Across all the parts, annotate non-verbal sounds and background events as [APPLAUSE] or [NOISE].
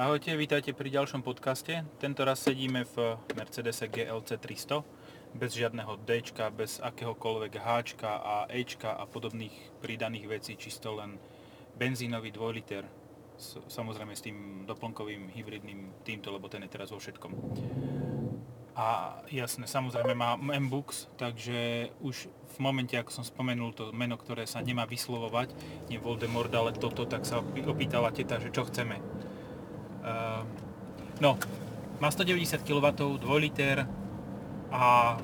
Ahojte, vítajte pri ďalšom podcaste. Tento raz sedíme v Mercedes GLC 300 bez žiadneho D, bez akéhokoľvek H a E a podobných pridaných vecí, čisto len benzínový 2 liter. Samozrejme s tým doplnkovým hybridným týmto, lebo ten je teraz vo všetkom. A jasne, samozrejme má M-Books, takže už v momente, ako som spomenul to meno, ktoré sa nemá vyslovovať, nie Voldemort, ale toto, tak sa opýtala teta, že čo chceme. No, má 190 kW, 2 liter a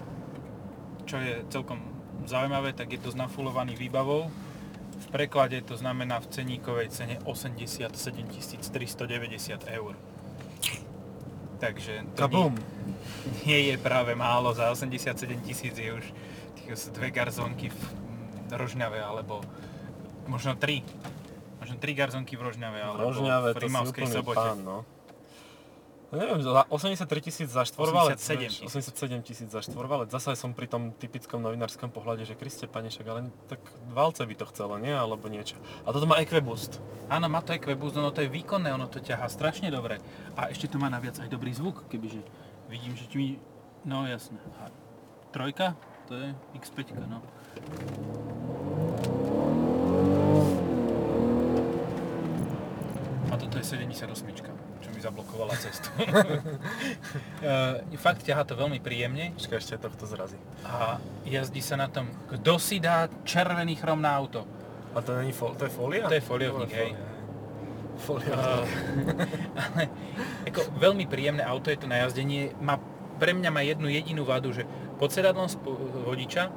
čo je celkom zaujímavé, tak je to znafulovaný výbavou. V preklade to znamená v ceníkovej cene 87 390 eur. Takže to nie, nie je práve málo, za 87 tisíc je už dve garzónky v Rožňave, alebo možno tri. Možno tri garzonky v Rožňave, alebo Rožňave, v Rimavskej sobote. pán, no. No neviem, za 83 tisíc za štvorvalec. 87 vieš, 87 tisíc za štvorvalec. Zase som pri tom typickom novinárskom pohľade, že Kriste pane, však ale tak valce by to chcelo, nie? Alebo niečo. A toto má EqueBoost. Áno, má to EqueBoost, ono to je výkonné, ono to ťahá strašne dobre. A ešte to má naviac aj dobrý zvuk, kebyže vidím, že mi... No jasné. A trojka? To je X5, no. A toto je 78, čo mi zablokovala cestu. [LAUGHS] E, Fakt ťahá to veľmi príjemne Počkaj, ešte tohto zrazí. a jazdí sa na tom. Kto si dá červený chrom na auto? A to není fol, to je folia? To je foliovník, hej. Folia. Uh, [LAUGHS] ale ako veľmi príjemné auto je to na jazdenie. Má, pre mňa má jednu jedinú vadu, že pod sedadlom vodiča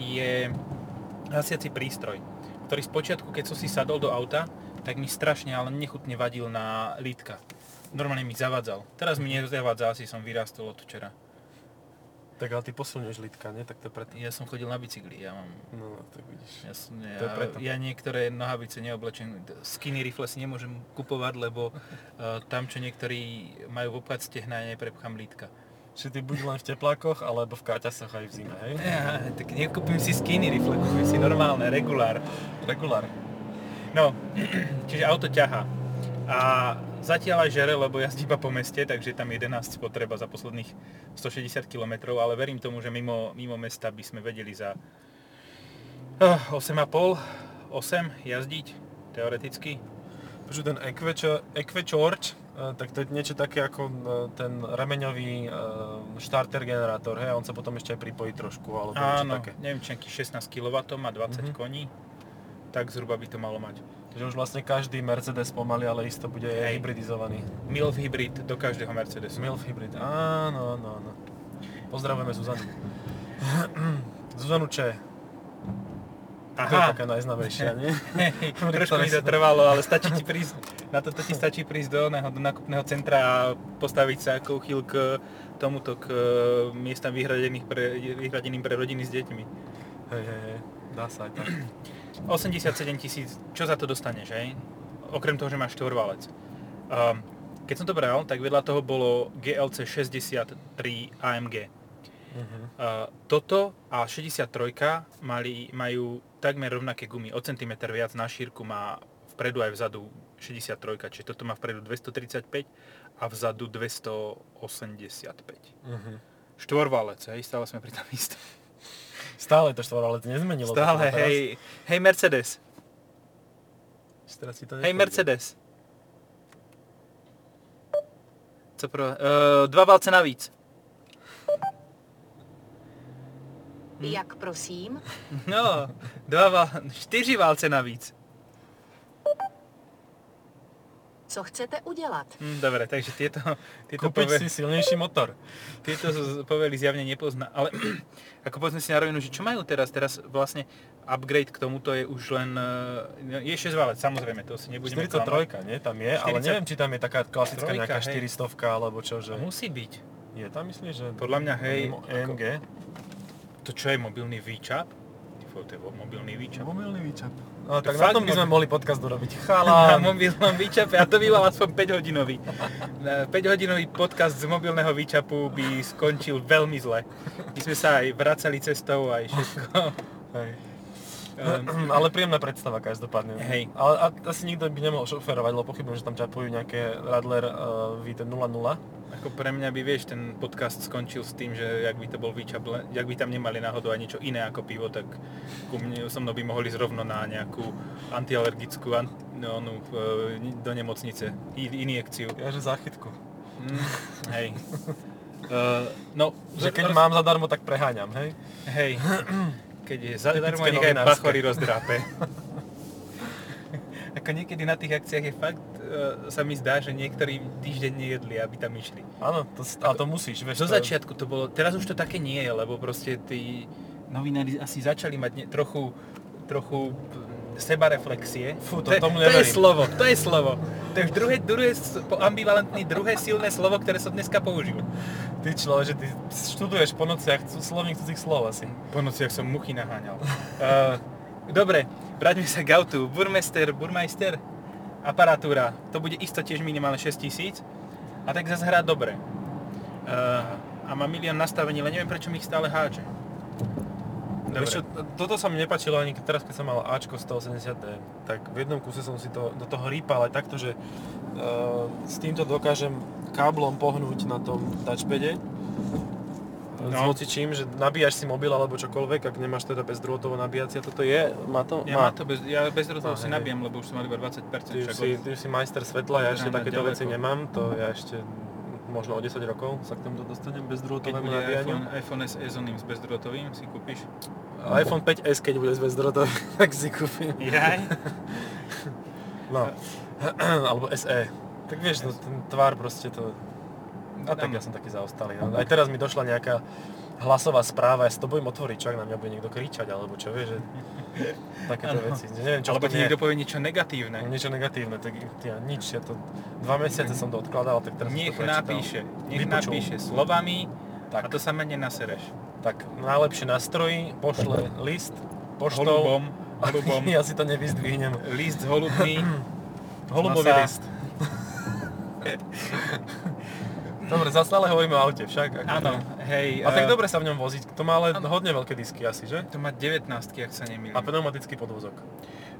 je hasiaci prístroj, ktorý z počiatku, keď som si sadol do auta, tak mi strašne, ale nechutne vadil na lítka. Normálne mi zavadzal. Teraz mi nezavadza, asi som vyrastol od včera. Tak ale ty posilňuješ lítka, nie? Tak to je preto. Ja som chodil na bicykli, ja mám... No, tak vidíš. Ja, som, ja, To je preto. ja niektoré nohavice neoblečem, skinny rifle si nemôžem kupovať, lebo [LAUGHS] uh, tam, čo niektorí majú obchod stehna, ja neprepchám lítka. Či ty buď len v teplákoch, alebo v káťasoch aj v zime, hej? Ja, tak nekúpim si skinny rifle, kúpim si normálne, regulár. Regulár. No, [CLEARS THROAT] čiže auto ťahá. A zatiaľ aj žere, lebo jazdí iba po meste, takže tam 11 spotreba za posledných 160 km, ale verím tomu, že mimo, mimo mesta by sme vedeli za uh, 8,5, 8 jazdiť, teoreticky. Počuť, ten Equecharge, eh, tak to je niečo také ako eh, ten remeňový eh, štarter generátor, hej? On sa potom ešte aj pripojí trošku, alebo niečo Áno, také. neviem, či nejaký 16 kW, má 20 Mhm. koní, tak zhruba by to malo mať. Takže už vlastne každý Mercedes pomaly, ale isto bude Hej. hybridizovaný. MILF hybrid do každého Mercedesu. MILF hybrid, áno, áno, áno. Pozdravujeme Zuzanu. [CLEARS THROAT] Zuzanu Če. To je Aha, taká najznámejšia, nie? [LAUGHS] Pri trošku mi to trvalo, ale stačí ti [LAUGHS] prísť, na to ti stačí prísť do, oného, do nákupného centra a postaviť sa ako uchyl k tomuto, k e, miestam vyhradeným pre, vyhradeným pre rodiny s deťmi. Hej, hej, hej, dá sa aj tak. [CLEARS THROAT] 87 tisíc, čo za to dostaneš, hej? Okrem toho, že máš štvorvalec. Um, keď som to bral, tak vedľa toho bolo GLC 63 AMG. Mhm. Uh, toto a 63 mali, majú takmer rovnaké gumy. O centimetr viac na šírku má vpredu aj vzadu 63, čiže toto má vpredu 235 a vzadu 285. Mhm. Štvorvalec, hej, stále sme pri tom istom. Stále to štvorvalec nezmenilo. sa Stále, to hej, hej Mercedes, Teraz si to hej. Mercedes. Co prvé? Uh, dva valce navíc. Jak prosím? No, dva val, čtyři válce navíc. Co chcete udělat? Hm, dobre, takže tieto, tieto, Kúpiť pove, si silnejší motor. tieto povely zjavne nepozná. Ale [CLEARS THROAT] ako povedzme si na rovinu, že čo majú teraz? Teraz vlastne upgrade k tomuto je už len... eh, Je 6 válec, samozrejme, to si nebudeme 43, nie? Tam je, ale 40 neviem, či tam je taká klasická Trojka, nejaká hej. 400 alebo čo, že... Musí byť. Je tam, myslíš, že... Podľa mňa, hej, Mimo ako- EMG? To čo je mobilný výčap? To je mobilný výčap. Mobilný výčap. No, tak fakt na tom by sme mohli podcast urobiť. [LAUGHS] Na Chalán! mobilnom výčape a to by mal aspoň 5 hodinový. 5 hodinový podcast z mobilného výčapu by skončil veľmi zle. My sme sa aj vracali cestou aj všetko. Hej. Ehm, ale príjemná predstava každopádne. Hej. Ale a, asi nikto by nemohol šoferovať, lebo pochybujem, že tam čapujú nejaké Radler uh, VT00. Ako pre mňa by, vieš, ten podcast skončil s tým, že jak by to bol výčap, len- jak by tam nemali náhodou aj niečo iné ako pivo, tak ku mne so mnou by mohli ísť rovno na nejakú antialergickú an, no, no, do nemocnice, injekciu. Ja, že záchytku. Mm, hej. [LAUGHS] Uh, no, Že keď roz- mám zadarmo, tak preháňam, hej? Hej. [CLEARS THROAT] Keď je zadarmo, nech aj bachory rozdrápe. [LAUGHS] Ako niekedy na tých akciách je fakt, uh, sa mi zdá, že niektorí týždeň nejedli, aby tam išli. Áno, to, ale to musíš, vieš. Zo to- začiatku to bolo, teraz už to také nie je, lebo proste tí novinári asi začali mať ne, trochu, trochu sebareflexie. Fú, to je, tomu to je slovo, to je slovo. To je druhé, druhé, ambivalentný, druhé silné slovo, ktoré som dneska použil. Ty človek, že ty študuješ po nociach slovník cudzích slov asi. Po nociach som muchy naháňal. Uh, [LAUGHS] dobre, vráťme sa k autu. Burmester, Burmeister, aparatúra. To bude isto tiež minimálne 6000. A tak zase hrá dobre. Uh, a má milión nastavení, len neviem prečo mi ich stále háče. Dobre. Čo, toto sa mi nepačilo ani teraz, keď som mal Ačko 180D, tak v jednom kuse som si to do toho rýpal aj takto, že uh, s týmto dokážem káblom pohnúť na tom touchpade no. s No. hocičím, že nabíjaš si mobil alebo čokoľvek, ak nemáš teda bezdrôtovo nabíjacia, toto je, má to? Ja, má to bez, ja bez Má, toho si hej. nabijam, lebo už som mal iba 20%. Ty už si, ty už si majster svetla, ja ešte takéto ďaleko. veci nemám, to ja ešte možno o 10 rokov sa k tomuto dostanem bezdrôtovému nabíjaniu. iPhone, iPhone SE s oným s bezdrôtovým, si kúpiš? iPhone 5S, keď bude s bezdrôtovým, [LAUGHS] tak si kúpim. Jaj. [LAUGHS] No. [CLEARS THROAT] Alebo SE. Tak vieš, no, ten tvár proste to... A tak ja som taký zaostalý. No. Aj teraz mi došla nejaká hlasová správa, ja si to budem otvoriť, čo ak na mňa bude niekto kričať, alebo čo, vieš, že [LAUGHS] takéto veci. Neviem, čo Alebo ti niekto povie niečo negatívne. Niečo negatívne, tak ja, nič, ja to dva mesiace som to odkladal, tak teraz Nech to napíše, nech Vypočul. napíše slovami Tak. a to sa menej nasereš. Tak najlepšie nastroji, pošle list, poštou. Holubom, [LAUGHS] holubom, ja si to nevyzdvihnem. list s holubmi. [CLEARS THROAT] Holubový Masa. list. [LAUGHS] Dobre, zase ale hovoríme o aute však. Áno, hej. A tak eh, dobre sa v ňom voziť, to má ale Áno. hodne veľké disky asi, že? To má 19, ak sa nemýlim. A pneumatický podvozok.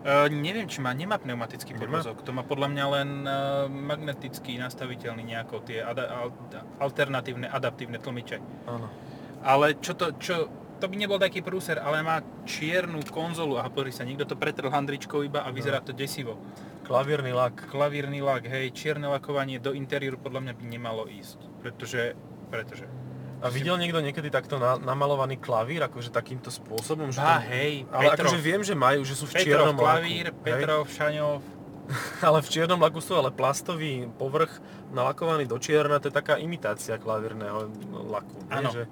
Uh, neviem, či má, nemá pneumatický Nemá? podvozok. To má podľa mňa len uh, magnetický, nastaviteľný nejako, tie ada- al- alternatívne, adaptívne tlmiče. Áno. Ale čo to, čo, to by nebol taký prúser, ale má čiernu konzolu a pozri sa, niekto to pretrel handričkou iba a vyzerá No. to desivo. Klavírny lak. Klavírny lak, hej, čierne lakovanie do interiéru podľa mňa by nemalo ísť, pretože, pretože. A videl niekto niekedy takto na, namalovaný klavír, akože takýmto spôsobom? Že Á, hej, Ale Petrov. akože viem, že majú, že sú v Petrov čiernom klavír, laku. Petrov, Šaňov, Hej? [LAUGHS] Ale v čiernom laku sú ale plastový povrch nalakovaný do čierna, to je taká imitácia klavírneho laku. Áno. Že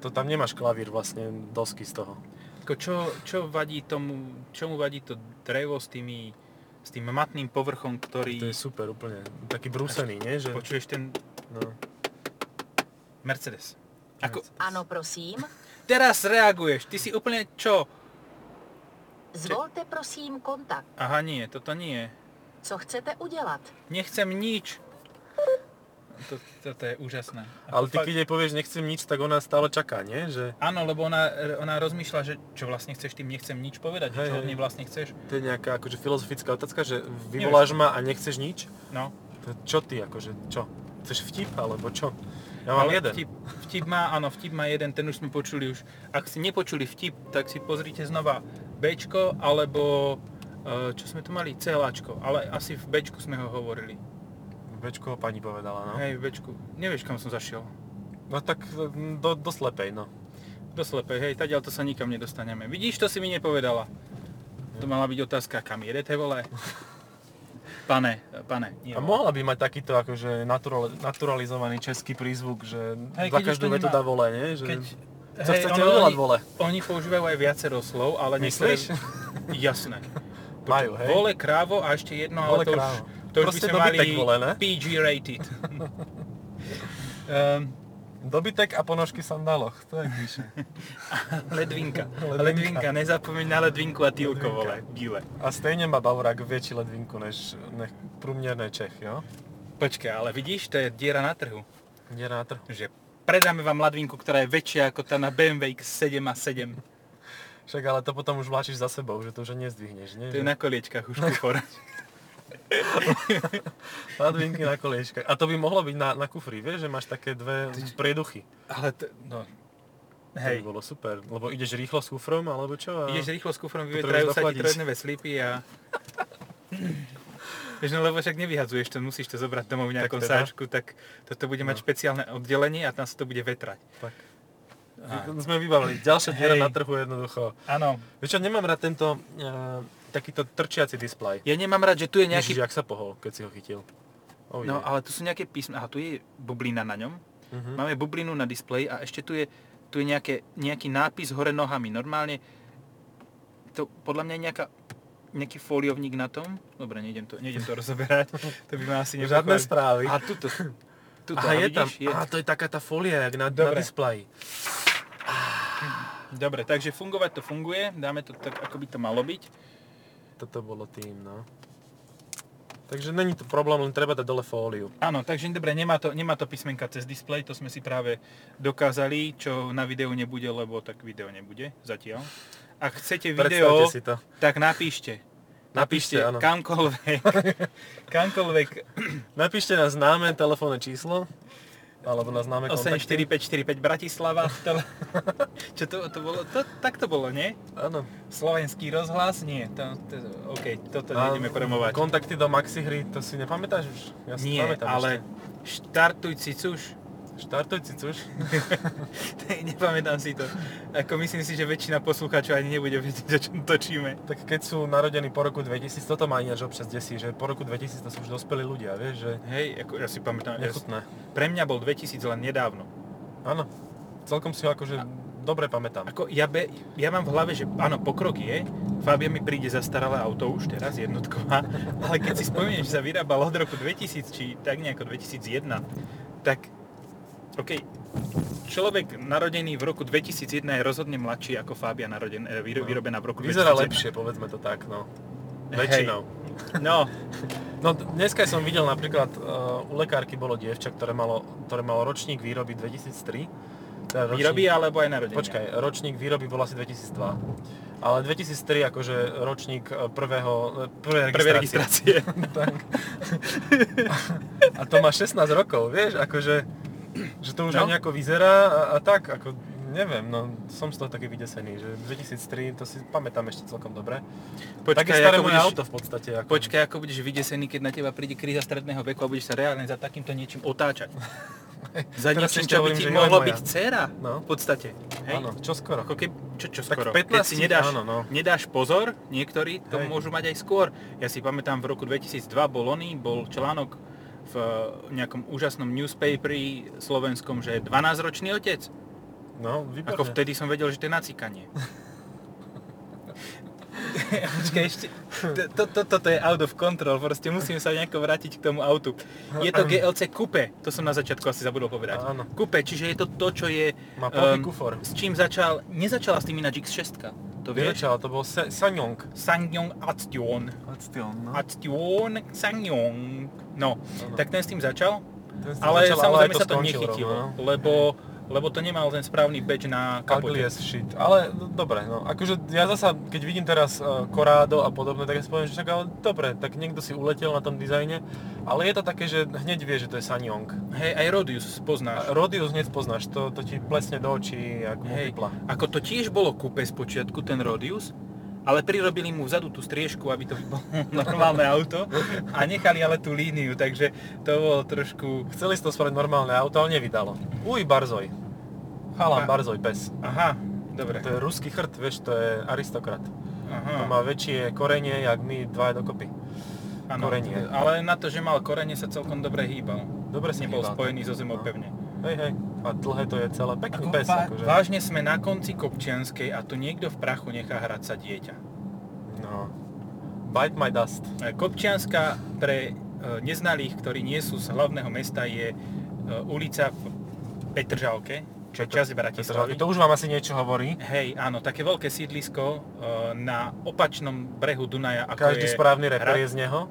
to tam nemáš klavír vlastne, dosky z toho. Ako čo, čo vadí tomu, čomu vadí to drevo s tými, s tým matným povrchom, ktorý... To je super úplne. Taký brúsený, nie? Že, Počuješ ten no. Mercedes. Ako, Ano, prosím. teraz reaguješ, ty si úplne čo? Zvolte prosím kontakt. Aha, nie, toto nie. Co chcete udělat? Nechcem nič. To, toto je úžasné. Ako Ale ty fakt- keď jej povieš nechcem nič, tak ona stále čaká, nie? Že Áno, lebo ona, ona rozmýšľa, že čo vlastne chceš tým nechcem nič povedať, Hej, čo od nej vlastne chceš. to je nejaká akože filozofická otázka, že vyvoláš ma a nechceš nič? No, To čo ty, akože čo? Chceš vtip, alebo čo? Ja mám ale jeden. Vtip, vtip má, áno, vtip má jeden, ten už sme počuli už. Ak si nepočuli vtip, tak si pozrite znova Bčko, alebo e, čo sme tu mali, CLAčko, ale asi v Bčku sme ho hovorili. Bečko pani povedala, no. Hej, v Bčku. Nevieš, kam som zašiel. No tak mm, do, do slepej, no. Do slepej, hej, tadiaľ to sa nikam nedostaneme. Vidíš, to si mi nepovedala. To mala byť otázka, kam jedete, vole? [LAUGHS] Pane, pane, nie. A mohla by mať takýto akože natural, naturalizovaný český prízvuk, že Hej, za každú vetu dá vole, nie? Že... Keď, Co chcete ono- oni- vole? Oni používajú aj viacero slov, ale niektoré... [LAUGHS] Jasné. [LAUGHS] Majú, hej? Vole, krávo a ešte jedno, Vole, ale to už, krávo. to už by sme mali vole, ne? PG rated. um, [LAUGHS] Dobytek a ponožky v sandáloch, to je píše. [LAUGHS] ledvinka. Ledvinka. ledvinka. Nezapomeň na ledvinku a týlko, vole. Bíle. A stejne má Bavorák väčší ledvinku než, než průměrný Čech, jo? Počkaj, ale vidíš, to je diera na trhu. Nie na trhu. Že predáme vám ladvinku, ktorá je väčšia ako tá na BMW X7 a 7. Však ale to potom už vláčiš za sebou, že to už nezdvihneš, nie? To je na koliečkách už kufor. [LAUGHS] [LAUGHS] Ladvinky na koliečkách. A to by mohlo byť na, na kufri, vieš, že máš také dve prieduchy. Ale to, no, To by hej. bolo super. Lebo ideš rýchlo s kufrom, alebo čo? A... Ideš rýchlo s kufrom, vyvetrajú sa ti trojdnové slipy a... [LAUGHS] Vieš, no lebo však nevyhadzuješ to, musíš to zobrať domov v nejakom Tak teda. sáčku, tak toto bude mať No. špeciálne oddelenie a tam sa to bude vetrať. Tak. A- Sme vybavili. Ďalšia diera Hej. na trhu jednoducho. Áno, Vieš čo, nemám rád tento uh, takýto trčiaci displej. ja nemám rád, že tu je Nejaký... Ježiš, jak sa pohol, keď si ho chytil. Oh, No ale tu sú nejaké písma, aha, tu je bublina na ňom. uh-huh. Máme bublinu na displeji a ešte tu je, tu je nejaké, nejaký nápis hore nohami. Normálne, to podľa mňa je nejaká, nejaký foliovník na tom. Dobre, nejdem to, nejdem to [LAUGHS] rozoberať. To by ma asi Žiadne nepochválil. správy. A tuto, tuto Aha, a je tam. vidíš, je. Aha, to je taká tá folia, jak na, na Dobre. displeji. Dobre, takže fungovať to funguje, dáme to tak, ako by to malo byť. Toto bolo tým, no. Takže není to problém, len treba dať dole fóliu. Áno, takže dobre, nemá to, nemá to písmenka cez displej, to sme si práve dokázali, čo na videu nebude, lebo tak video nebude zatiaľ. Ak chcete video, tak napíšte. Napíšte, áno. kamkoľvek. [LAUGHS] kamkoľvek. Napíšte na známe telefónne číslo, alebo na známe kontakty. 84545 Bratislava. [LAUGHS] Tele... Čo to, to bolo? To, tak to bolo, nie? Áno. Slovenský rozhlas? Nie. To, to, OK, toto A nejdeme promovať. Kontakty do Maxi hry, to si nepamätáš už? Ja si Nie, pamätám ale ešte. Štartuj si cuš. [LAUGHS] Nepamätám si to. Ako myslím si, že väčšina poslucháčov ani nebude vedieť, o čom točíme. Tak keď sú narodení po roku 2000, toto ma ináč občas desí, že po roku 2000 to sú už dospelí ľudia, vieš, že Hej, ako ja si pamätám. Ja, nechutné. pre mňa bol 2000 len nedávno. Áno, celkom si ho akože dobre pamätám. Ako ja, be, ja mám v hlave, že áno, pokrok je, Fabia mi príde zastaralé auto už teraz, jednotková, [LAUGHS] ale keď si spomenieš, že sa vyrábal od roku 2000, či tak nejako 2001, tak OK, človek narodený v roku 2001 je rozhodne mladší ako Fabia naroden, e, No. vyrobená v roku Vyzerá 2001. lepšie, povedzme to tak, no. Hej. Väčšinou. No, [LAUGHS] No d- dneska som videl napríklad, uh, u lekárky bolo dievča, ktoré malo, ktoré malo ročník výroby 2003. Teda ročník, výroby alebo aj narodenia. Počkaj, ročník výroby bol asi 2002. Ale 2003 akože ročník eh, prvého, prvej Prvé registrácie. registrácie. [LAUGHS] tak. A to má 16 rokov, vieš, akože, že to už No. no. nejako vyzerá a, a tak, ako neviem, no som z toho taký vydesený, že 2003, to si pamätám ešte celkom dobre. Také Počkaj, staré ako moje budeš, auto v podstate. Ako, počkaj, ako budeš vydesený, keď na teba príde kríza stredného veku a budeš sa reálne za takýmto niečím otáčať. [LAUGHS] za Teraz niečím, čo by ti mohlo moja. byť dcéra. No. V podstate. Hej? Áno, čo skoro. Ako keby, čo, čo Tak skoro. v keď si 15 nedáš, áno, no. nedáš pozor, niektorí to Hej. môžu mať aj skôr. Ja si pamätám, v roku 2002 bol oný, bol článok v nejakom úžasnom newspaperi slovenskom, že je 12-ročný otec. No, výborné. Ako vtedy som vedel, že to je nacikanie. [LAUGHS] Počkaj, ešte, to, to, toto je out of control, proste musím sa nejako vrátiť k tomu autu. Je to GLC Coupe, to som na začiatku asi zabudol povedať. Áno. Coupe, čiže je to to, čo je... Má ehm, kufor. S čím začal, nezačala s tým ináč X6, to vieš? Nezačala, to bol Sanyong. Sanyong Action. No. Action Sanyong. No, Áno. tak ten s tým začal, Ten s tým ale začal, samozrejme aj sa to nechytilo, rovno, no. lebo, lebo to nemal ten správny badge na kapote. as shit. Ale no, dobre, no akože ja zasa, keď vidím teraz uh, Corrado a podobné, tak ja si poviem, že však ale dobre, tak niekto si uletel na tom dizajne, ale je to také, že hneď vie, že to je Sanyong. Hej, aj Rodius poznáš. A Rodius hneď poznáš, to, to ti plesne do očí, jak Hej, ako to tiež bolo kúpe z počiatku, ten Rodius, ale prirobili mu vzadu tú striežku, aby to bolo [LAUGHS] normálne auto a nechali ale tú líniu, takže to bolo trošku... Chceli si to spraviť normálne auto, ale nevydalo. Uj, Barzoj. Chalan A- Barzoj, pes. Aha, dobre. To je ruský chrt, vieš, to je aristokrat. To Aha, má väčšie korenie, jak my dva dokopy. áno. korenie. Ale na to, že mal korene, sa celkom dobre hýbal. Dobre si Nebol hýbal. spojený so zemou No. pevne. Hej, hej. A dlhé to je celé. Pekný Ako pes, vá- akože. Vážne sme na konci Kopčianskej a tu niekto v prachu nechá hrať sa dieťa. No. Bite my dust. E, Kopčianska pre e, neznalých, ktorí nie sú z hlavného mesta, je e, ulica v Petržalke, čo je časť Bratislavy. To už vám asi niečo hovorí. Hej, áno, také veľké sídlisko na opačnom brehu Dunaja, ako Každý je správny reper je z neho.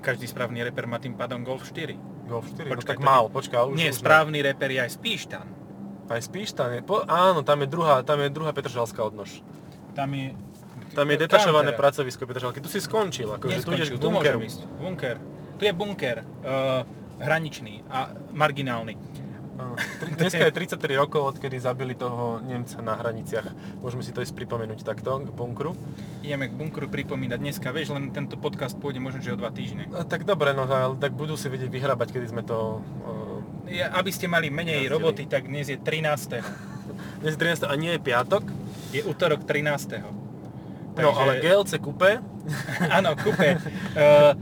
Každý správny reper má tým pádom Golf 4. Golf 4, no Počkaj, tak to mal, počkaj, už, Nie, už správny reper je aj Spíštan. Aj spíš tam je, po, áno, tam je druhá, tam je druhá Petržalská odnož. Tam je... Tam je detašované pracovisko Petržalky. Tu si skončil, akože tu ideš k tu bunkeru. ísť. Bunker. Tu je bunker. Uh, hraničný a marginálny. Dneska je 33 rokov, odkedy zabili toho Nemca na hraniciach. Môžeme si to ísť pripomenúť takto, k bunkru. Ideme k bunkru pripomínať dneska, vieš, len tento podcast pôjde možno, že o dva týždne. A tak dobre, no ale tak budú si vedieť vyhrabať, kedy sme to... Uh, Ja, aby ste mali menej Jazdili. roboty, tak dnes je 13. dnes je 13. a nie je piatok, Je útorok 13. no ale GLC Coupe, [LAUGHS] Áno, Coupe uh,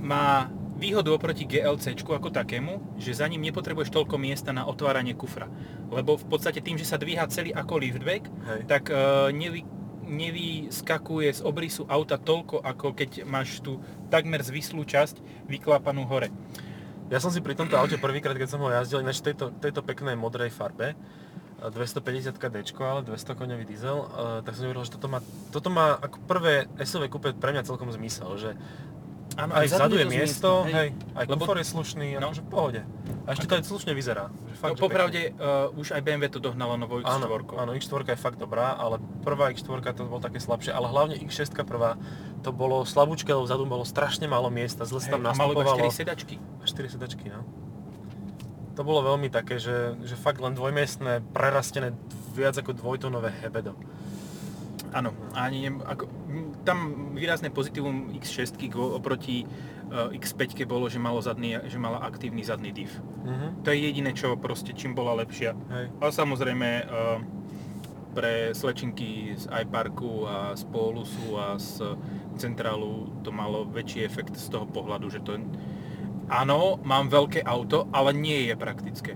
má výhodu oproti GLC ako takému, že za ním nepotrebuješ toľko miesta na otváranie kufra. Lebo v podstate tým, že sa dvíha celý ako liftback, Hej. tak uh, nevy, nevyskakuje z obrysu auta toľko, ako keď máš tú takmer zvislú časť vyklápanú hore. Ja som si pri tomto aute prvýkrát, keď som ho jazdil, ináč v tejto, tejto peknej modrej farbe, 250 D, ale 200 koňový diesel, eh, tak som si hovoril, že toto má, toto má ako prvé SUV kúpe pre mňa celkom zmysel, že Áno, aj vzadu je to miesto, zmiestne, hej, aj Lebo- kufor je slušný, No. akože v pohode. A ešte to aj slušne vyzerá. Fakt, No, popravde uh, už aj BMW to dohnalo novou Áno, X4. áno, X4 je fakt dobrá, ale prvá X4 to bolo také slabšie, ale hlavne X6 prvá to bolo slabúčke, lebo vzadu bolo strašne málo miesta, zle sa tam a malo iba nastupovalo. 4 sedačky. 4 sedačky, no. To bolo veľmi také, že, že fakt len dvojmiestné, prerastené viac ako dvojtonové hebedo. Áno, ani nem, ako, tam výrazné pozitívum X6 go- oproti uh, X5 bolo, že, malo zadný, že mala aktívny zadný div. Mhm. To je jediné, čo proste čím bola lepšia. Hej. Ale samozrejme uh, pre slečinky z iParku a z Polusu a z Centrálu to malo väčší efekt z toho pohľadu, že to áno, mám veľké auto, ale nie je praktické.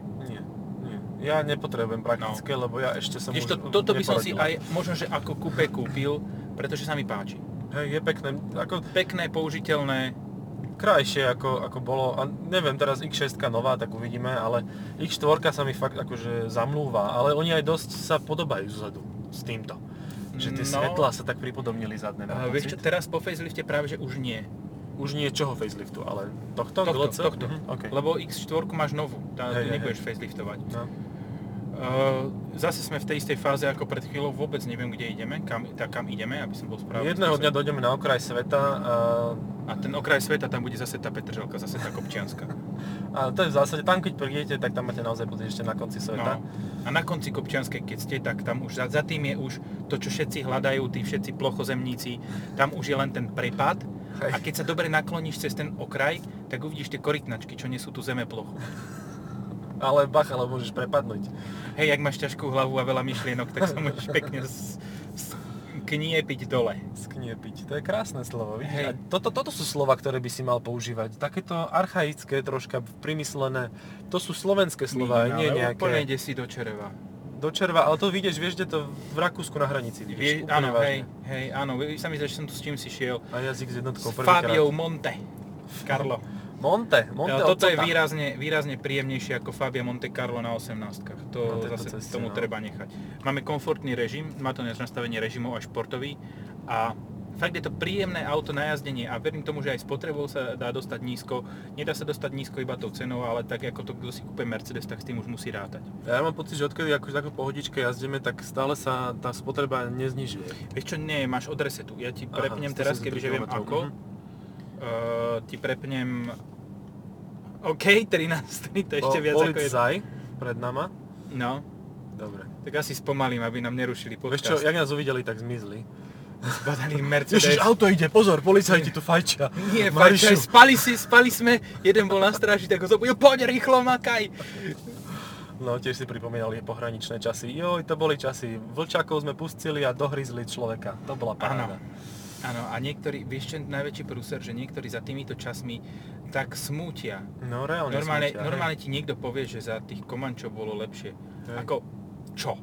Ja nepotrebujem praktické, lebo ja ešte som Kdežto už toto by som si aj možno, že ako kúpe kúpil, pretože sa mi páči. Hej, je pekné, ako Pekné, použiteľné, krajšie ako, ako bolo, a neviem teraz X6 nová, tak uvidíme, ale X4 sa mi fakt akože zamlúva, ale oni aj dosť sa podobajú zozadu s týmto. Že tie No. svetlá sa tak pripodobnili zadné. Mám vieš čo, teraz po facelifte práve, že už nie. Už nie čoho faceliftu, ale tohto, Tohto, GLC? tohto. Mhm, okay. Lebo X4 máš novú, tá, tu hej, nebudeš faceliftovať. No. Uh, zase sme v tej istej fáze ako pred chvíľou, vôbec neviem, kde ideme, kam, tak kam ideme, aby som bol správny. Jedného dňa dojdeme na okraj sveta a, A ten okraj sveta, tam bude zase tá Petržalka, zase tá Kopčianska. [LAUGHS] a to je v zásade, tam keď prídete, tak tam máte naozaj pocit ešte na konci sveta. No. A na konci Kopčianskej, keď ste, tak tam už za, za tým je už to, čo všetci hľadajú, tí všetci plochozemníci, tam už je len ten prepad. Hej. A keď sa dobre nakloníš cez ten okraj, tak uvidíš tie korytnačky, čo nesú tú zemeplochu. [LAUGHS] Ale bach, ale môžeš prepadnúť. Hej, ak máš ťažkú hlavu a veľa myšlienok, tak sa môžeš pekne s, s, kniepiť dole. Skniepiť, to je krásne slovo, vidíš? Hej. A toto, toto sú slova, ktoré by si mal používať. Takéto archaické, troška primyslené. To sú slovenské slova, Míň, nie ale Úplne nejaké ide si do čereva. do červa, ale to vidieš, vieš, kde to v Rakúsku na hranici. Vie, Vidíš, úplne áno, vážne. hej, hej, áno, vy sa mi že som tu s čím si šiel. A jazyk s jednotkou S prvýkrát. Fabiou Monte. Carlo. Monte, Monte Ale toto je výrazne, výrazne príjemnejšie ako Fabia Monte Carlo na 18 To tejto zase ceste, tomu no. treba nechať. Máme komfortný režim, má to nastavenie režimov a športový a fakt je to príjemné auto na jazdenie a verím tomu, že aj spotrebou sa dá dostať nízko. Nedá sa dostať nízko iba tou cenou, ale tak ako to, kto si kúpe Mercedes, tak s tým už musí rátať. Ja mám pocit, že odkedy akože takú pohodičke jazdíme, tak stále sa tá spotreba neznižuje. Vieš čo, nie, máš od resetu. Ja ti Aha, prepnem 173 teraz, kebyže viem ako. Uh, ti prepnem... OK, 13, to ešte viac ako je. Pred nama. No, Dobre. tak asi spomalím, aby nám nerušili Vieš čo, podcast. jak nás uvideli, tak zmizli. Zbadaný [LAUGHS] Mercedes. Ježiš, auto ide, pozor, policajti tu fajčia. Nie, fakt, spali si, spali sme, jeden bol na stráži, tak ho zobujú, poď rýchlo, makaj. No, tiež si pripomínali pohraničné časy. Joj, to boli časy. Vlčakov sme pustili a dohryzli človeka. To bola paráda. Áno, a niektorí, vieš čo najväčší prúser, že niektorí za týmito časmi tak smútia. No, reálne Normálne, smútia, normálne ti niekto povie, že za tých Komančov bolo lepšie. Hej. Ako, čo?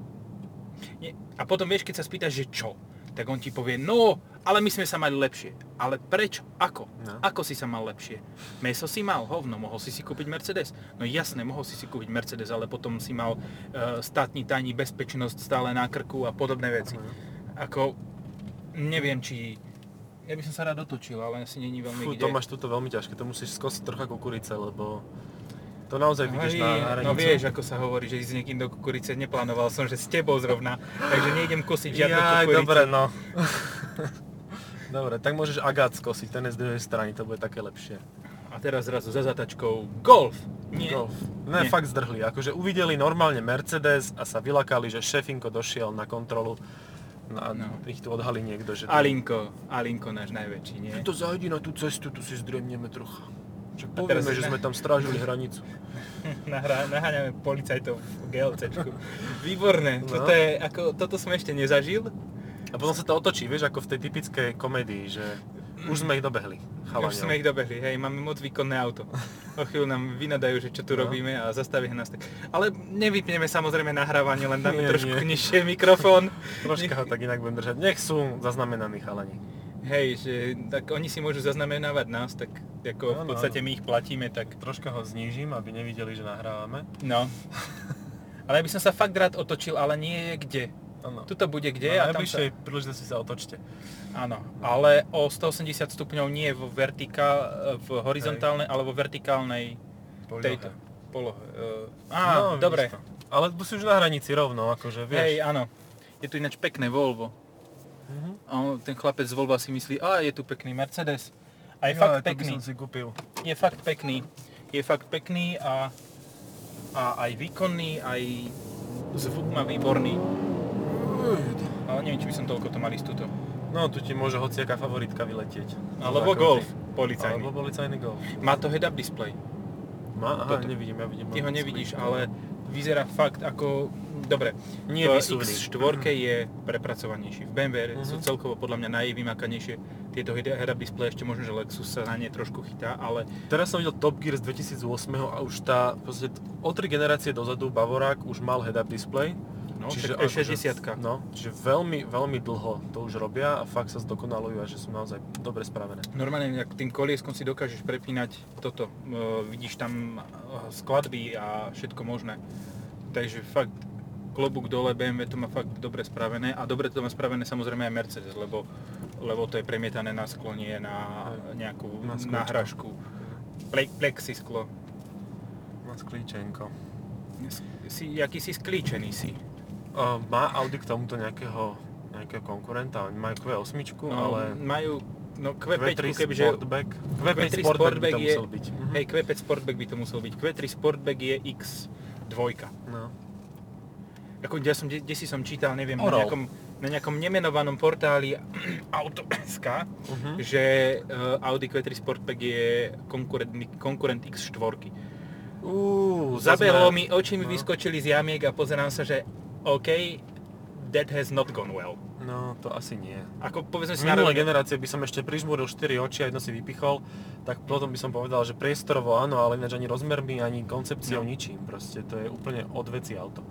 Nie. A potom vieš, keď sa spýtaš, že čo, tak on ti povie, no, ale my sme sa mali lepšie. Ale prečo? Ako? No. Ako si sa mal lepšie? Meso si mal, hovno, mohol si si kúpiť Mercedes? No jasné, mohol si si kúpiť Mercedes, ale potom si mal uh, státni tajní bezpečnosť stále na krku a podobné veci. Mhm. Ako, neviem, či... Ja by som sa rád otočil, ale asi není veľmi Fú, kde. to máš tuto veľmi ťažké, to musíš skosiť trocha kukurice, lebo To naozaj vidíš na hranicu. no vieš, ako sa hovorí, že ísť s niekým do kukurice, neplánoval som, že s tebou zrovna, takže nejdem kosiť žiadnu Jaj, kukuricu. dobre, no. [LAUGHS] dobre, tak môžeš agát skosiť, ten je z druhej strany, to bude také lepšie. A teraz zrazu za zatačkou golf. Nie. Golf. Ne, Nie. fakt zdrhli. Akože uvideli normálne Mercedes a sa vylakali, že šefinko došiel na kontrolu. A No. ich tu odhalí niekto, že... Alinko, Alinko náš najväčší, nie? Ty to zajdi na tú cestu, tu si zdremneme trocha. Teraz povieme, že na- sme tam strážili hranicu. [LAUGHS] Nahrá, naháňame policajtov v GLCčku. Výborné, No. toto, je, ako, toto som ešte nezažil. A potom sa to otočí, vieš, ako v tej typickej komédii, že už sme ich dobehli. Chalaňov. Už sme ich dobehli, hej, máme moc výkonné auto. O chvíľu nám vynadajú, že čo tu No. robíme a zastavia nás tak. Ale nevypneme samozrejme nahrávanie, len dáme Nie, trošku nie. nižšie mikrofón. Troška ho tak inak budem držať. Nech sú zaznamenaní chalani. Hej, že tak oni si môžu zaznamenávať nás, tak ako v Áno, podstate my ich platíme, tak Troška ho znížim, aby nevideli, že nahrávame. no. [LAUGHS] Ale ja by som sa fakt rád otočil, ale nie je kde. Áno. Tuto bude kde Na a tam sa... príležitosti sa otočte. Áno, ale o 180 stupňov nie vo vertikál, v horizontálnej, ale vo vertikálnej tejto polohe. Uh, á, No, dobre. Ale si už na hranici rovno, akože vieš. Hej, áno. Je tu ináč pekné Volvo. Mhm. A on, ten chlapec z Volva si myslí, a je tu pekný Mercedes. A je Jo, fakt pekný. si kúpil. Je fakt pekný. Je fakt pekný a, a aj výkonný, aj zvuk má výborný. Ale neviem, či by som toľko to mal tuto. No, tu ti môže hociaká favoritka vyletieť. Alebo. Golf policajný. Alebo policajný golf. Má to head-up display. Má? Aha, Toto. nevidím, ja vidím. Ty ho nevidíš, screen. ale vyzerá fakt ako... Dobre, Nie v vysúvny. X4 je prepracovanejší. V BMW Mhm. sú celkovo podľa mňa najvymakanejšie tieto head- head-up display, ešte možno, že Lexus sa na ne trošku chytá, ale Teraz som videl Top Gear z 2008 a už tá, podstate o tri generácie dozadu Bavorák už mal head-up display. No, čiže čiže akože- E60. No, čiže veľmi, veľmi dlho to už robia a fakt sa zdokonalujú a že sú naozaj dobre spravené. Normálne ak tým kolieskom si dokážeš prepínať toto. E, vidíš tam e, skladby a všetko možné. Takže fakt klobúk dole, BMW to má fakt dobre spravené a dobre to má spravené samozrejme aj Mercedes, lebo, lebo to je premietané na sklo, nie na nejakú Na sklíčko. náhražku. Ple, plexisklo. Na sklíčenko. Si, jaký si sklíčený si. Uh, má Audi k tomuto nejakého, nejakého konkurenta? Oni majú Q8, No, ale majú no Q5, Q3 kebyže... Sportback. Q3 Q5 Sportback by Sportback to je- musel byť. Mhm. Hej, Q5 Sportback by to musel byť. Q3 Sportback je X2. No. Ako, ja som, kde si som čítal, neviem, na nejakom, na nejakom nemenovanom portáli [CLEARS THROAT] Auto.sk, Mhm. že uh, Audi Q3 Sportback je konkurent, konkurent X4. Uú, Zabehlo mi, oči mi no. vyskočili z jamiek a pozerám sa, že OK, that has not gone well. No, to asi nie. Ako povedzme si rovine- generácie by som ešte prižmúril 4 oči a jedno si vypichol, tak potom by som povedal, že priestorovo áno, ale ináč ani rozmermi, ani koncepciou, No. ničím. Proste to je úplne od veci auto.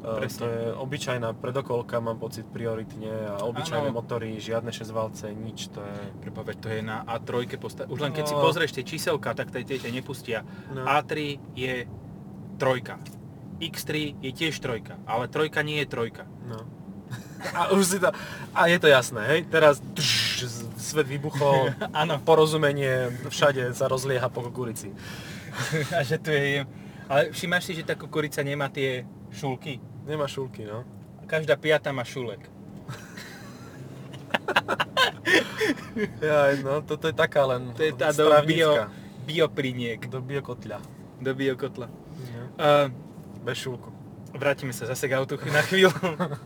E, Presne. To je obyčajná predokolka, mám pocit prioritne a obyčajné Áno. motory, žiadne 6 valce, nič, to je... Preboha, veď to je na A3 posta- Už len keď si No. pozrieš tie číselka, tak tej tie nepustia. No. A3 je trojka. X3 je tiež trojka, ale trojka nie je trojka. No. A už si to... A je to jasné, hej? Teraz tš, svet vybuchol, [LAUGHS] Áno. porozumenie všade sa rozlieha po kukurici. [LAUGHS] A že tu je... Ale všimáš si, že tá kukurica nemá tie šulky? Nemá šulky, no. Každá piata má šulek. [LAUGHS] Ja, no, toto je taká len To je tá do bio, biopliniek, Do biokotľa. do biokotla. No. Uh, Bez šulku. vrátime sa zase k autu na chvíľu.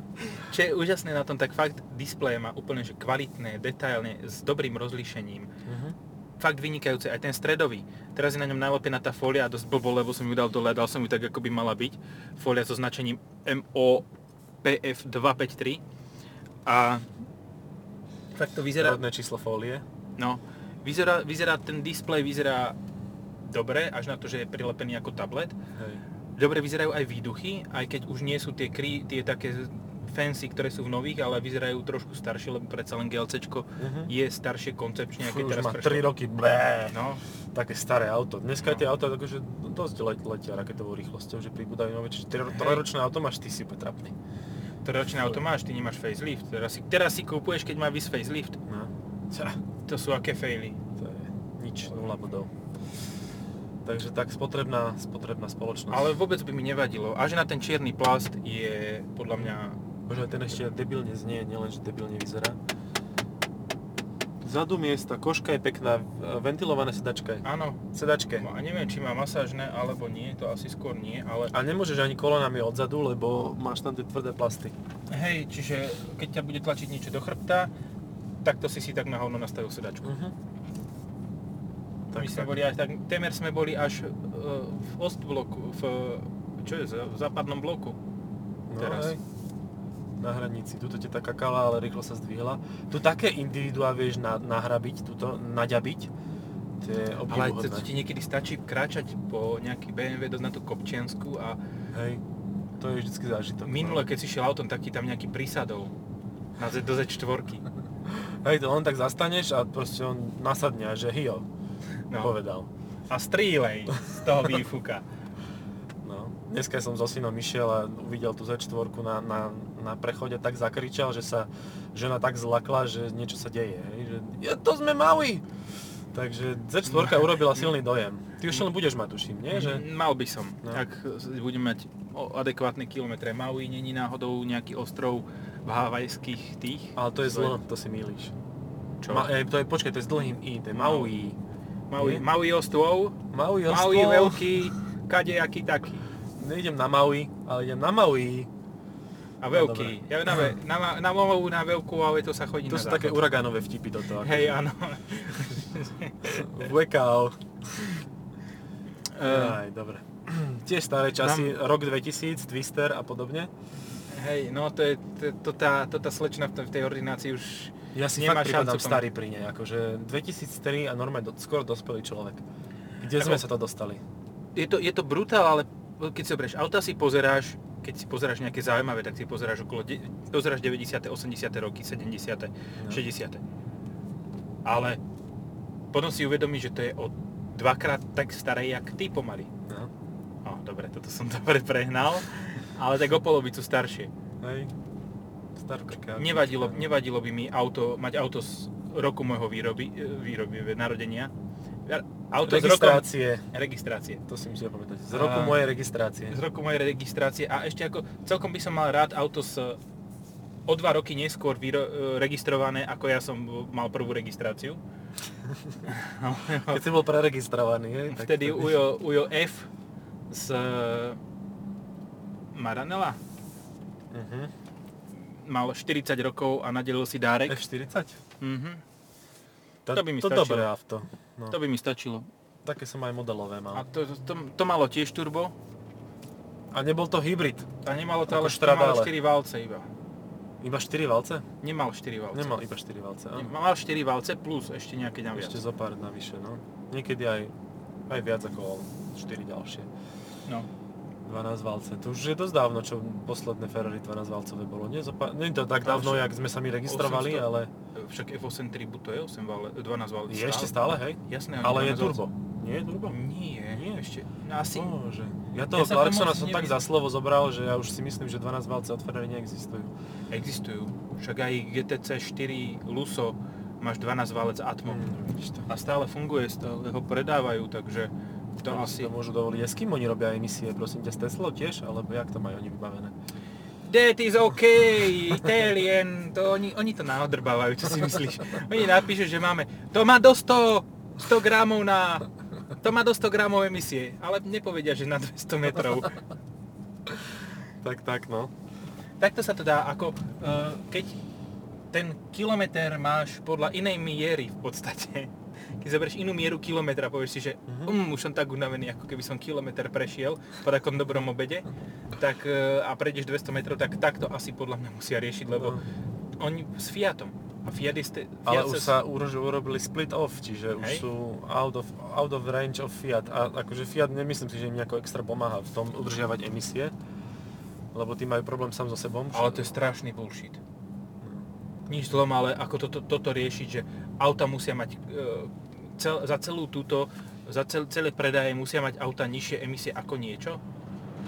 [LAUGHS] Čo je úžasné na tom, tak fakt displeje má úplne že kvalitné, detailne, s dobrým rozlíšením. Mhm. fakt vynikajúce, aj ten stredový. Teraz je na ňom nalepená tá fólia, dosť blbo, lebo som ju dal dole, dal som ju tak, ako by mala byť. Fólia so značením MOPF253. A fakt to vyzerá, Rodné číslo fólie. no, vyzerá, vyzerá, ten displej vyzerá dobre, až na to, že je prilepený ako tablet. Hej. Dobre vyzerajú aj výduchy, aj keď už nie sú tie, kry, tie také fancy, ktoré sú v nových, ale vyzerajú trošku staršie, lebo predsa len GLCčko Mhm. je staršie koncepčne, Fú, teraz má prešlo. 3 roky, blé. No, Také staré auto. Dneska No. tie auta akože dosť let, letia raketovou rýchlosťou, že pribúdajú nové. Čiže tri- trojročné auto máš ty si úplne trapný. Trojročné auto máš, ty nemáš facelift. Teraz si, teraz si kúpuješ, keď má vys facelift. No. Ťa, To sú aké faily. to je nič, nula bodov. Takže tak spotrebná, spotrebná spoločnosť. Ale vôbec by mi nevadilo. Až na ten čierny plast je podľa mňa... Aj ten ešte debilne znie, nielen, že debilne vyzerá. Zadu miesta, koška je pekná, ventilované sedačka je. Áno, Sedačke. a neviem, či má masážne, alebo nie, to asi skôr nie, ale... A nemôžeš ani kolonami odzadu, lebo máš tam tie tvrdé plasty. Hej, čiže keď ťa bude tlačiť niečo do chrbta, tak to si si tak na hovno nastavil sedačku. Uh-huh. My sme boli až tak, témer sme boli až e, v Ostbloku, v, čo je, v západnom bloku. No, teraz. hej. Na hranici. Tuto ťa tá kakala, ale rýchlo sa zdvihla. Tu také individuá vieš na, nahrabiť, tuto, naďabiť. To je Ale obdivuhodné. to ti niekedy stačí kráčať po nejaký BMW dosť na tú Kopčiansku a Hej, to je vždycky zážitok. minule, keď si šiel autom, tak ti tam nejaký prísadol na Z, do Z4. [LAUGHS] Hej, to len tak zastaneš a proste on nasadne, že hio, No. povedal. A strílej z toho výfuka. No. Dneska som so synom išiel a uvidel tú Z4 na, na, na prechode, tak zakričal, že sa žena tak zlakla, že niečo sa deje. Hej? Že, ja, to sme mali! Takže Z4 urobila silný dojem. Ty už len budeš mať, tuším, nie? Že... Mal by som, No. ak budem mať adekvátne kilometre. Maui není náhodou nejaký ostrov v havajských tých? Ale to je zlo, to si mýliš. Čo? Ma, e, to je, počkaj, to je s dlhým I, to je Maui. Maui? Maui ostrov, Maui, Maui ostrov. veľký, kadejaký taký. Neidem na Maui, ale idem na Maui. A veľký. Ja na, [CLEARS THROAT] na, na Maui, na veľkú, ale to sa chodí To na sú také záchod. uragánové vtipy toto. Hej, áno. [LAUGHS] Blackout. Eh, Aj, dobre. [CLEARS THROAT] Tiež staré časy, rok 2000, Twister a podobne. Hej, no to je, to, to, tá, to tá slečna v tej- v tej ordinácii už Ja si Nemá fakt šancu starý pri nej, akože 2003 a normálne do, skoro dospelý človek. Kde Ako- sme sa to dostali? je to, je to brutál, ale keď si obrieš auta si pozeráš, keď si pozeráš nejaké zaujímavé, tak si pozeráš okolo, de- pozeráš 90., 80. roky, 70., No. 60. Ale potom si uvedomíš, že to je o dvakrát tak staré, jak ty pomaly. No. No, dobre, toto som [LAUGHS] dobre prehnal, ale tak o polovicu staršie. Hej. Starčka. Nevadilo, nevadilo by mi auto, mať auto z roku môjho výroby, e, výroby narodenia. Auto z roku Registrácie. registrácie. To si musím pamätať. Z roku A- mojej registrácie. z roku mojej registrácie a ešte ako celkom by som mal rád auto s o dva roky neskôr vyro- e, registrované, ako ja som mal prvú registráciu. Keď si bol preregistrovaný, hej? tak Vtedy to- Ujo, Ujo F z Maranela Mhm. Mal 40 rokov a nadelil si dárek. F40? Mhm. To, To by mi to stačilo. dobré auto. No. To by mi stačilo. Také som aj modelové A mal. to, to, to malo tiež turbo A nebol to hybrid. a nemalo to ale to malo Stradale. 4 valce iba. Iba 4 valce? Nemal 4 valce. Nemal iba 4 valce. áno. Mal 4 valce plus ešte nejaké naviac. Ešte zo pár navyše, no. Niekedy aj, aj viac ako 4 ďalšie. No. 12 valce. To už je dosť dávno, čo posledné Ferrari 12 valcové bolo. Nie, zopa- nie je to tak dávno, však jak sme sa my registrovali, 800. ale Však F8 Tribu to je 8 vale, 12 valec. je ešte stále, hej? Jasné, Ale je 12 turbo. valcov. Nie je turbo? Nie, Nie. ešte. No asi. Bože. Ja toho Ja Clarksona som tak nevyznam. za slovo zobral, že ja už si myslím, že 12 valce od Ferrari neexistujú. Existujú. Však aj GTC 4 Luso máš 12 valec Atmo. To. A stále funguje, stále ho predávajú, takže to Oni asi... si to môžu dovoliť. S kým oni robia emisie? Prosím ťa, s Teslou tiež? Alebo jak to majú oni vybavené? That is OK, Italian, to oni, oni to naodrbávajú, čo si myslíš? Oni napíšu, že máme, to má do 100, 100 gramov na, to má do 100 gramov emisie, ale nepovedia, že na 200 metrov. Tak, tak, no. Takto sa to dá, ako uh, keď ten kilometr máš podľa inej miery v podstate. Keď zoberieš inú mieru kilometra, povieš si, že Mhm. um, už som tak unavený, ako keby som kilometr prešiel po takom dobrom obede, tak uh, a prejdeš 200 metrov, tak takto asi podľa mňa musia riešiť, lebo oni s Fiatom. A Fiat je... Ste, Mhm. Ale Fiat už sa už urobili split off, čiže už Hej. sú out of, out of range of Fiat. A akože Fiat nemyslím si, že im nejako extra pomáha v tom udržiavať emisie, lebo tí majú problém sám so sebou. Ale to je strašný bullshit. Nič zlom, ale ako toto, toto riešiť, že auta musia mať e, cel, za celú túto, za cel, celé predaje musia mať auta nižšie emisie ako niečo?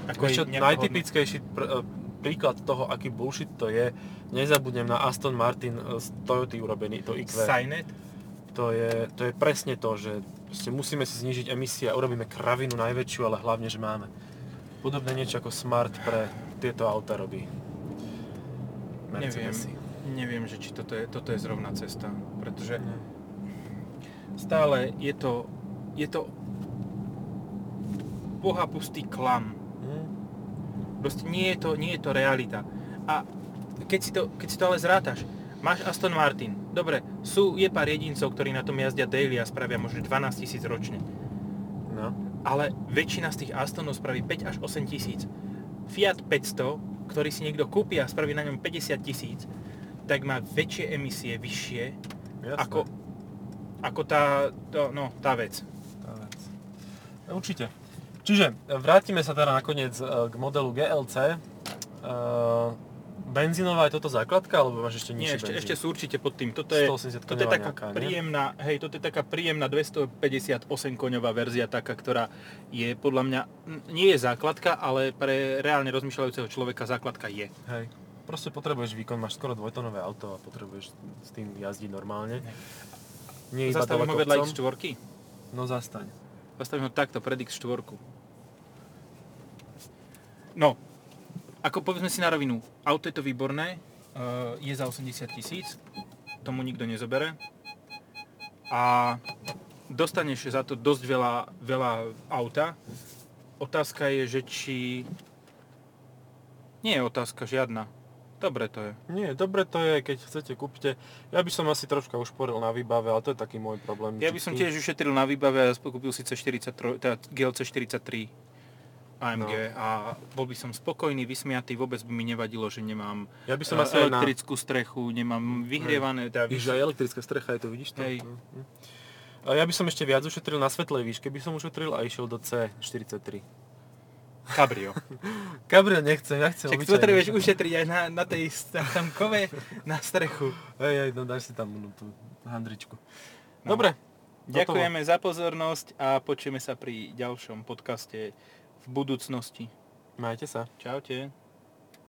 Ako nejaká najtypickejší pr- e, príklad toho, aký bullshit to je, nezabudnem na Aston Martin e, z Toyoty urobený, to? IQ. Signet? To je, to je presne to, že musíme si znížiť emisie a urobíme kravinu najväčšiu, ale hlavne, že máme. Podobné niečo ako Smart pre tieto auta robí. Neviem, Mercedesy. neviem, že či toto je, toto je zrovna cesta, pretože Nie. Stále je to, je to boha pustý klam. Hm? Proste nie je to, nie je to realita. A keď si to, keď si to ale zrátaš, máš Aston Martin, dobre, sú, je pár jedincov, ktorí na tom jazdia daily a spravia možno 12 tisíc ročne. No. Ale väčšina z tých Astonov spraví 5 až 8 tisíc. Fiat 500, ktorý si niekto kúpi a spraví na ňom 50 tisíc, tak má väčšie emisie, vyššie, Jasné. ako, ako tá, to, no, tá vec. Tá vec. No, Určite. Čiže vrátime sa teda nakoniec e, k modelu GLC. Uh, benzínová je toto základka, alebo máš ešte Nie, nižší ešte, benzín? ešte súrčite pod tým. Toto je, 180 toto je taká nejaká, nie? príjemná, hej, toto je taká príjemná 258 koňová verzia, taká, ktorá je podľa mňa, nie je základka, ale pre reálne rozmýšľajúceho človeka základka je. Hej. Proste potrebuješ výkon, máš skoro dvojtonové auto a potrebuješ s tým jazdiť normálne. Nie iba Zastavím ho vedľa kopcom. X4. No zastaň. Zastavím ho takto pred X4. No, ako povedzme si na rovinu, auto je to výborné, uh, je za 80 tisíc, tomu nikto nezobere. A dostaneš za to dosť veľa, veľa auta. Otázka je, že či... Nie je otázka žiadna. Dobre to je. Nie, dobre to je, keď chcete, kúpte. Ja by som asi troška ušporil na výbave, ale to je taký môj problém. Ja by som tiež ušetril na výbave a kúpil si C43, teda GLC 43 AMG No. a bol by som spokojný, vysmiatý, vôbec by mi nevadilo, že nemám Ja by som eh, asi na... elektrickú strechu, nemám vyhrievané, teda Víš, aj elektrická strecha je to, vidíš to? Hej. Mhm. A ja by som ešte viac ušetril na svetlej výške, by som ušetril a išiel do C43. Cabrio. Cabrio nechcem, ja chcem Však obyčajný. potrebuješ ušetriť aj na, na tej tam kove, na strechu. Hej, hej, no dáš si tam no, tú handričku. No. Dobre. Ďakujeme za pozornosť a počujeme sa pri ďalšom podcaste v budúcnosti. Majte sa. Čaute.